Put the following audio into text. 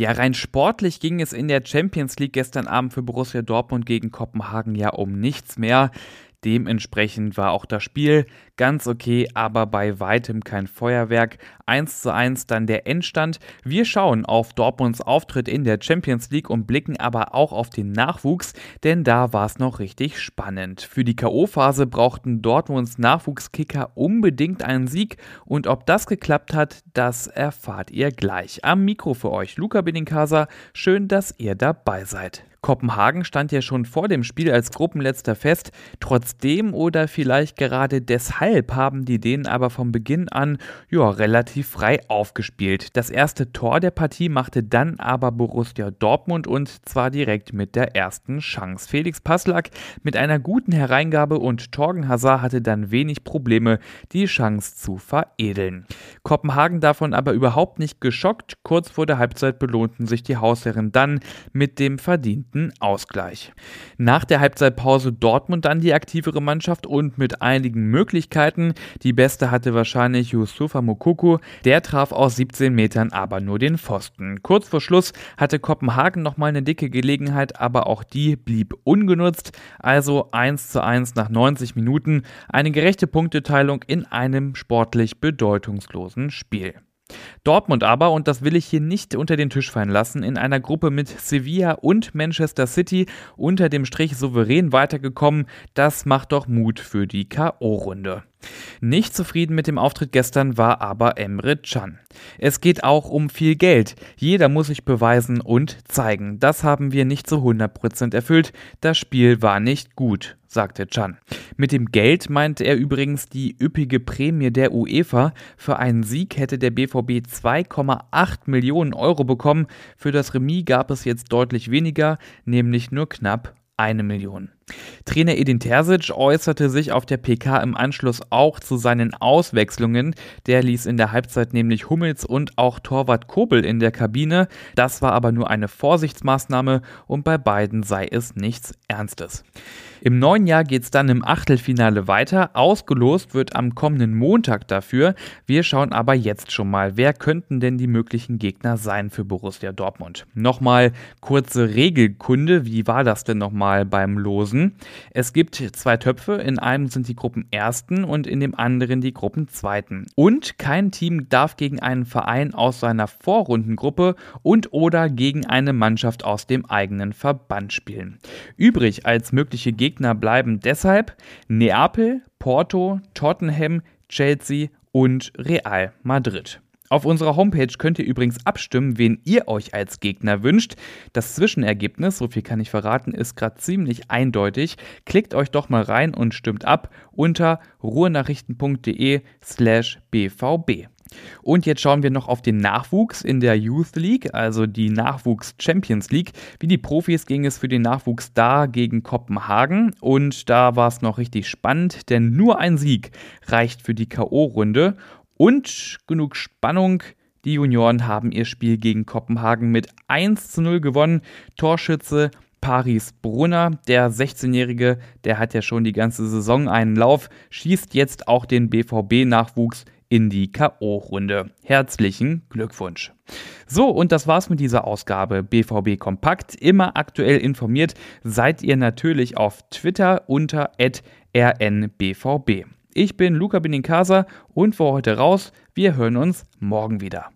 Ja, rein sportlich ging es in der Champions League gestern Abend für Borussia Dortmund gegen Kopenhagen ja um nichts mehr. Dementsprechend war auch das Spiel ganz okay, aber bei weitem kein Feuerwerk. 1 zu 1 dann der Endstand. Wir schauen auf Dortmunds Auftritt in der Champions League und blicken aber auch auf den Nachwuchs, denn da war es noch richtig spannend. Für die K.O.-Phase brauchten Dortmunds Nachwuchskicker unbedingt einen Sieg und ob das geklappt hat, das erfahrt ihr gleich. Am Mikro für euch Luca Benincasa. Schön, dass ihr dabei seid. Kopenhagen stand ja schon vor dem Spiel als Gruppenletzter fest. Trotzdem oder vielleicht gerade deshalb haben die Dänen aber von Beginn an ja, relativ frei aufgespielt. Das erste Tor der Partie machte dann aber Borussia Dortmund und zwar direkt mit der ersten Chance. Felix Passlack mit einer guten Hereingabe und Torgen Hazard hatte dann wenig Probleme, die Chance zu veredeln. Kopenhagen davon aber überhaupt nicht geschockt. Kurz vor der Halbzeit belohnten sich die Hausherren dann mit dem verdienten verdienten Ausgleich. Nach der Halbzeitpause Dortmund dann die aktivere Mannschaft und mit einigen Möglichkeiten. Die beste hatte wahrscheinlich Yusufa Mokoko. Der traf aus 17 Metern aber nur den Pfosten. Kurz vor Schluss hatte Kopenhagen nochmal eine dicke Gelegenheit, aber auch die blieb ungenutzt. Also 1 zu 1 nach 90 Minuten. Eine gerechte Punkteteilung in einem sportlich bedeutungslosen Spiel. Dortmund aber, und das will ich hier nicht unter den Tisch fallen lassen, in einer Gruppe mit Sevilla und Manchester City unter dem Strich souverän weitergekommen, das macht doch Mut für die KO-Runde. Nicht zufrieden mit dem Auftritt gestern war aber Emre Can. Es geht auch um viel Geld. Jeder muss sich beweisen und zeigen. Das haben wir nicht zu 100% erfüllt. Das Spiel war nicht gut, sagte Can. Mit dem Geld meinte er übrigens die üppige Prämie der UEFA. Für einen Sieg hätte der BVB 2,8 Millionen Euro bekommen. Für das Remis gab es jetzt deutlich weniger, nämlich nur knapp eine Million. Trainer Edin Terzic äußerte sich auf der PK im Anschluss auch zu seinen Auswechslungen. Der ließ in der Halbzeit nämlich Hummels und auch Torwart Kobel in der Kabine. Das war aber nur eine Vorsichtsmaßnahme und bei beiden sei es nichts Ernstes. Im neuen Jahr geht es dann im Achtelfinale weiter. Ausgelost wird am kommenden Montag dafür. Wir schauen aber jetzt schon mal, wer könnten denn die möglichen Gegner sein für Borussia Dortmund. Nochmal kurze Regelkunde. Wie war das denn nochmal beim Losen? Es gibt zwei Töpfe. In einem sind die Gruppen Ersten und in dem anderen die Gruppen Zweiten. Und kein Team darf gegen einen Verein aus seiner Vorrundengruppe und oder gegen eine Mannschaft aus dem eigenen Verband spielen. Übrig als mögliche Gegner bleiben deshalb Neapel, Porto, Tottenham, Chelsea und Real Madrid. Auf unserer Homepage könnt ihr übrigens abstimmen, wen ihr euch als Gegner wünscht. Das Zwischenergebnis, so viel kann ich verraten, ist gerade ziemlich eindeutig. Klickt euch doch mal rein und stimmt ab unter ruhrnachrichten.de slash bvb. Und jetzt schauen wir noch auf den Nachwuchs in der Youth League, also die Nachwuchs Champions League. Wie die Profis ging es für den Nachwuchs da gegen Kopenhagen und da war es noch richtig spannend, denn nur ein Sieg reicht für die KO-Runde und genug Spannung. Die Junioren haben ihr Spiel gegen Kopenhagen mit 1 zu 0 gewonnen. Torschütze Paris Brunner, der 16-Jährige, der hat ja schon die ganze Saison einen Lauf, schießt jetzt auch den BVB-Nachwuchs in die K.O.-Runde. Herzlichen Glückwunsch. So, und das war's mit dieser Ausgabe BVB Kompakt. Immer aktuell informiert seid ihr natürlich auf Twitter unter rnbvb. Ich bin Luca Benincasa und für heute raus. Wir hören uns morgen wieder.